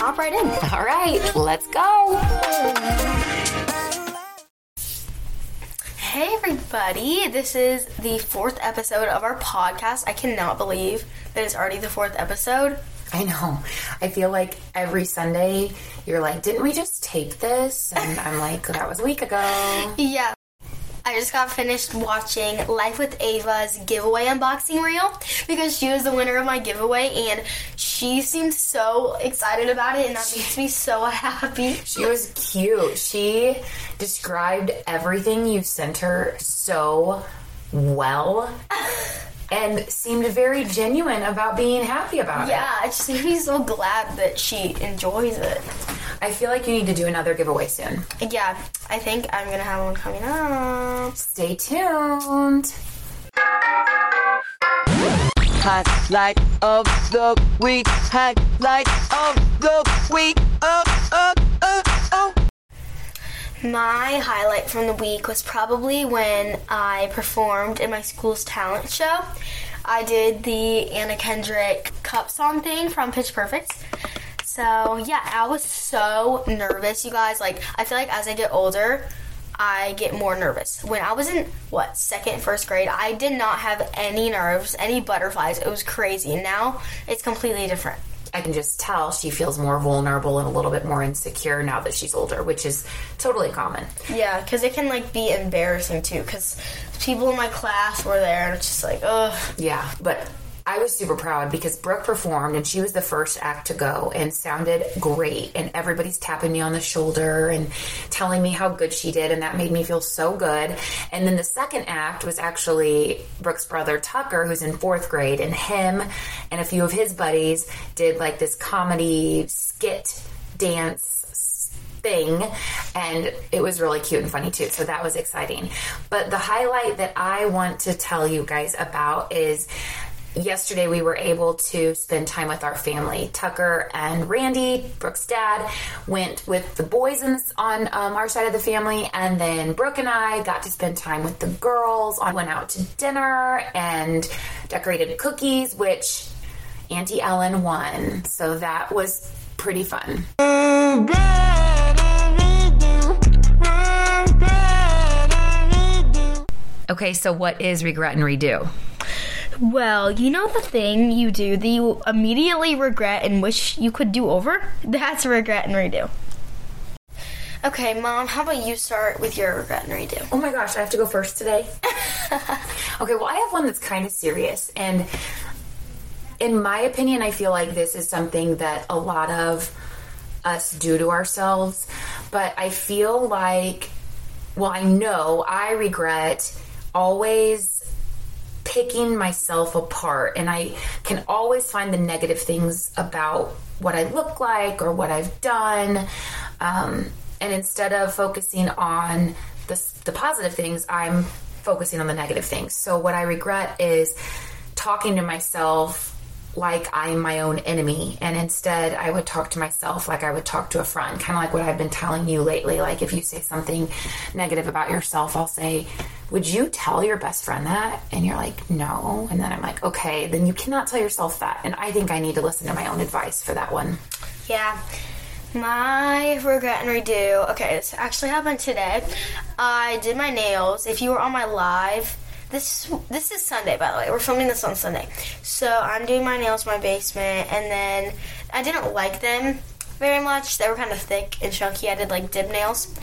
hop right in. All right, let's go. Hey, everybody. This is the fourth episode of our podcast. I cannot believe that it's already the fourth episode. I know. I feel like every Sunday you're like, didn't we just tape this? And I'm like, that was a week ago. Yeah. I just got finished watching Life with Ava's giveaway unboxing reel because she was the winner of my giveaway and she seemed so excited about it and that makes me so happy. She was cute. She described everything you sent her so well and seemed very genuine about being happy about it. Yeah, it just made me so glad that she enjoys it. I feel like you need to do another giveaway soon. Yeah, I think I'm gonna have one coming up. Stay tuned. Highlight of the week. Highlight of the week. Oh, oh, oh, oh. My highlight from the week was probably when I performed in my school's talent show. I did the Anna Kendrick cup song thing from Pitch Perfect. So, yeah, I was so nervous, you guys. Like, I feel like as I get older, I get more nervous. When I was in, what, second, first grade, I did not have any nerves, any butterflies. It was crazy. And now it's completely different. I can just tell she feels more vulnerable and a little bit more insecure now that she's older, which is totally common. Yeah, because it can, like, be embarrassing, too. Because people in my class were there, and it's just like, ugh. Yeah, but I was super proud because Brooke performed and she was the first act to go and sounded great. And everybody's tapping me on the shoulder and telling me how good she did. And that made me feel so good. And then the second act was actually Brooke's brother Tucker, who's in fourth grade, and him and a few of his buddies did like this comedy skit dance thing and it was really cute and funny too so that was exciting but the highlight that i want to tell you guys about is yesterday we were able to spend time with our family. Tucker and Randy, Brooke's dad, went with the boys this, on um, our side of the family, and then Brooke and I got to spend time with the girls. I went out to dinner and decorated cookies, which Auntie Ellen won. So that was pretty fun. Okay, so what is regret and redo? Well, you know the thing you do that you immediately regret and wish you could do over? That's regret and redo. Okay, Mom, how about you start with your regret and redo? Oh my gosh, I have to go first today? okay, well, I have one that's kind of serious. And in my opinion, I feel like this is something that a lot of us do to ourselves. But I feel like, well, I know I regret always picking myself apart and I can always find the negative things about what I look like or what I've done. Um, and instead of focusing on the, the positive things, I'm focusing on the negative things. So what I regret is talking to myself like I'm my own enemy. And instead, I would talk to myself like I would talk to a friend, kind of like what I've been telling you lately. Like, if you say something negative about yourself, I'll say, Would you tell your best friend that? And you're like, No. And then I'm like, Okay, then you cannot tell yourself that. And I think I need to listen to my own advice for that one. Yeah. My regret and redo. Okay, this actually happened today. I did my nails. If you were on my live, this this is Sunday by the way. We're filming this on Sunday. So I'm doing my nails in my basement and then I didn't like them very much. They were kind of thick and chunky. I did like dip nails.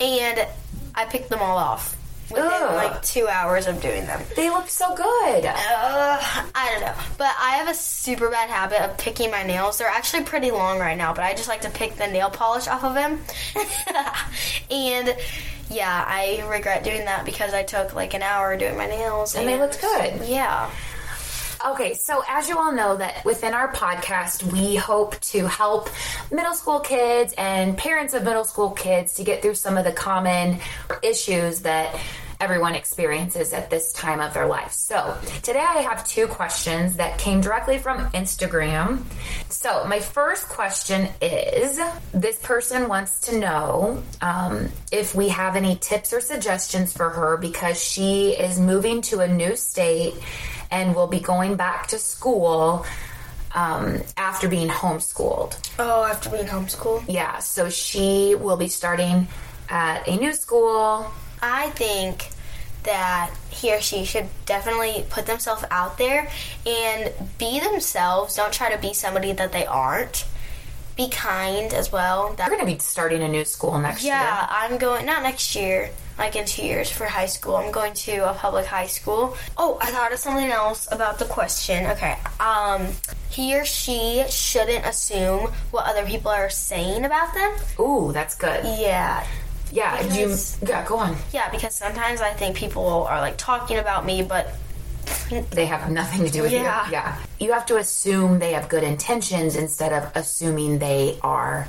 And I picked them all off within Ugh. like two hours of doing them. They look so good. Uh, I don't know. But I have a super bad habit of picking my nails. They're actually pretty long right now, but I just like to pick the nail polish off of them. and yeah, I regret doing that because I took like an hour doing my nails. And they looked good. Yeah. Okay, so as you all know, that within our podcast, we hope to help middle school kids and parents of middle school kids to get through some of the common issues that everyone experiences at this time of their life. So today I have two questions that came directly from Instagram. So my first question is this person wants to know um, if we have any tips or suggestions for her because she is moving to a new state and will be going back to school um, after being homeschooled. Oh, after being homeschooled? Yeah, so she will be starting at a new school. I think that he or she should definitely put themselves out there and be themselves. Don't try to be somebody that they aren't. Be kind as well. That, We're going to be starting a new school next yeah, year. I'm going, not next year, like in two years for high school. I'm going to a public high school. Oh, I thought of something else about the question. Okay. Um, he or she shouldn't assume what other people are saying about them. Ooh, that's good. Yeah. Yeah, you, yeah, go on. Yeah, because sometimes I think people are like talking about me, but They have nothing to do with Yeah. you. Yeah. You have to assume they have good intentions instead of assuming they are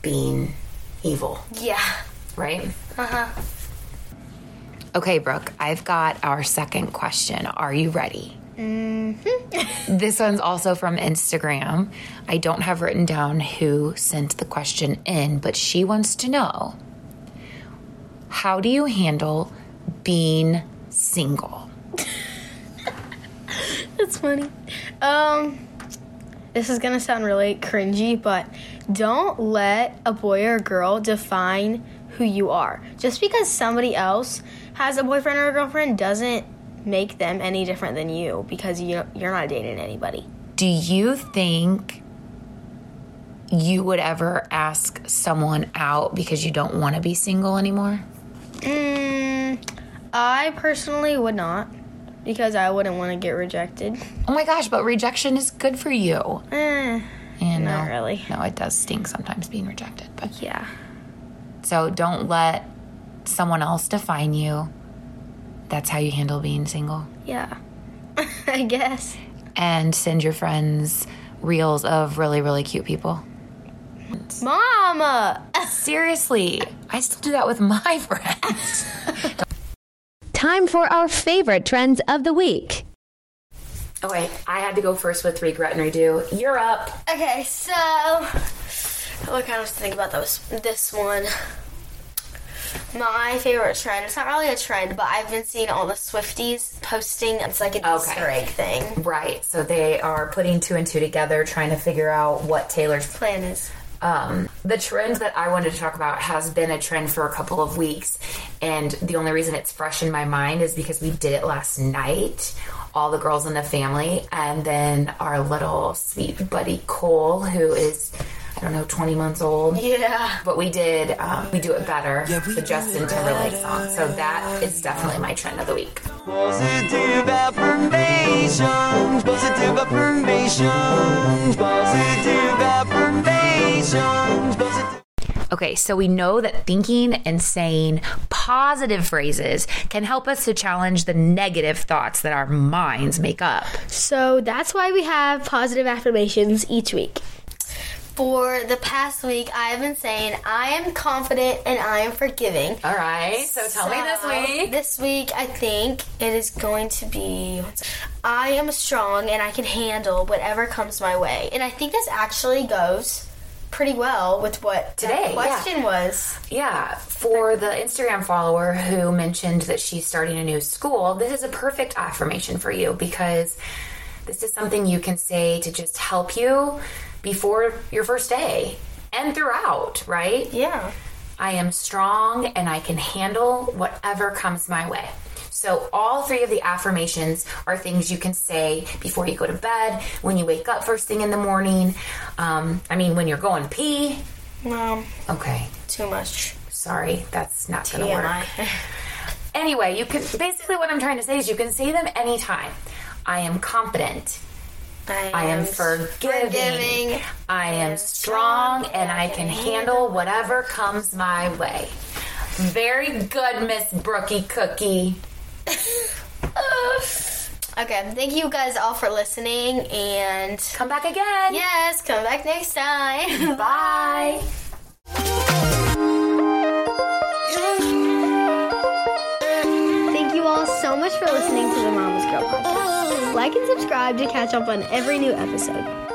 being evil, yeah. right? Uh huh. Okay, Brooke, I've got our second question. Are you ready? Mm-hmm. this one's also from Instagram. I don't have written down who sent the question in, but she wants to know how do you handle being single? That's funny. Um, this is gonna sound really cringy, but don't let a boy or a girl define who you are. Just because somebody else has a boyfriend or a girlfriend doesn't make them any different than you because you you're not dating anybody. Do you think you would ever ask someone out because you don't want to be single anymore? Mm, I personally would not because I wouldn't want to get rejected. Oh my gosh, but rejection is good for you. Eh, Not really. No, it does stink sometimes being rejected. But yeah. so don't let someone else define you. That's how you handle being single. Yeah. I guess. And send your friends reels of really, really cute people. Mama. Seriously, I still do that with my friends. Time for our favorite trends of the week. oh wait, I had to go first with regret and redo. You're up. Okay, so what kind of think about those? This one. My favorite trend. It's not really a trend, but I've been seeing all the Swifties posting. It's like an Okay. Easter egg thing. Right. So they are putting two and two together, trying to figure out what Taylor's Plan is. Um, the trend that I wanted to talk about has been a trend for a couple of weeks, and the only reason it's fresh in my mind is because we did it last night, all the girls in the family, and then our little sweet buddy Cole, who is I don't know, 20 months old. Yeah. But we did, um, we do it better, yeah, the Justin Timberlake song. So that is definitely my trend of the week. Positive affirmations, positive affirmations, positive affirmations, positive. Okay, so we know that thinking and saying positive phrases can help us to challenge the negative thoughts that our minds make up. So that's why we have positive affirmations each week. For the past week, I have been saying I am confident and I am forgiving. All right, so tell me this week. This week, I think it is going to be I am strong and I can handle whatever comes my way. And I think this actually goes pretty well with what Today, the question was. Yeah, for the Instagram follower who mentioned that she's starting a new school, this is a perfect affirmation for you because this is something you can say to just help you before your first day and throughout, right? Yeah. I am strong and I can handle whatever comes my way. So, all three of the affirmations are things you can say before you go to bed, when you wake up first thing in the morning. Um, I mean, when you're going pee. Mom, Okay, too much. sorry, that's not going to work. Anyway, you can basically what I'm trying to say is you can say them anytime. I am confident. I am forgiving. forgiving. I am strong and I can handle whatever comes my way. Very good, Miss Brookie Cookie. Okay, thank you guys all for listening and Come back again. yes, come back next time. Bye. All so much for listening to the Mama's Girl podcast. Like and subscribe to catch up on every new episode.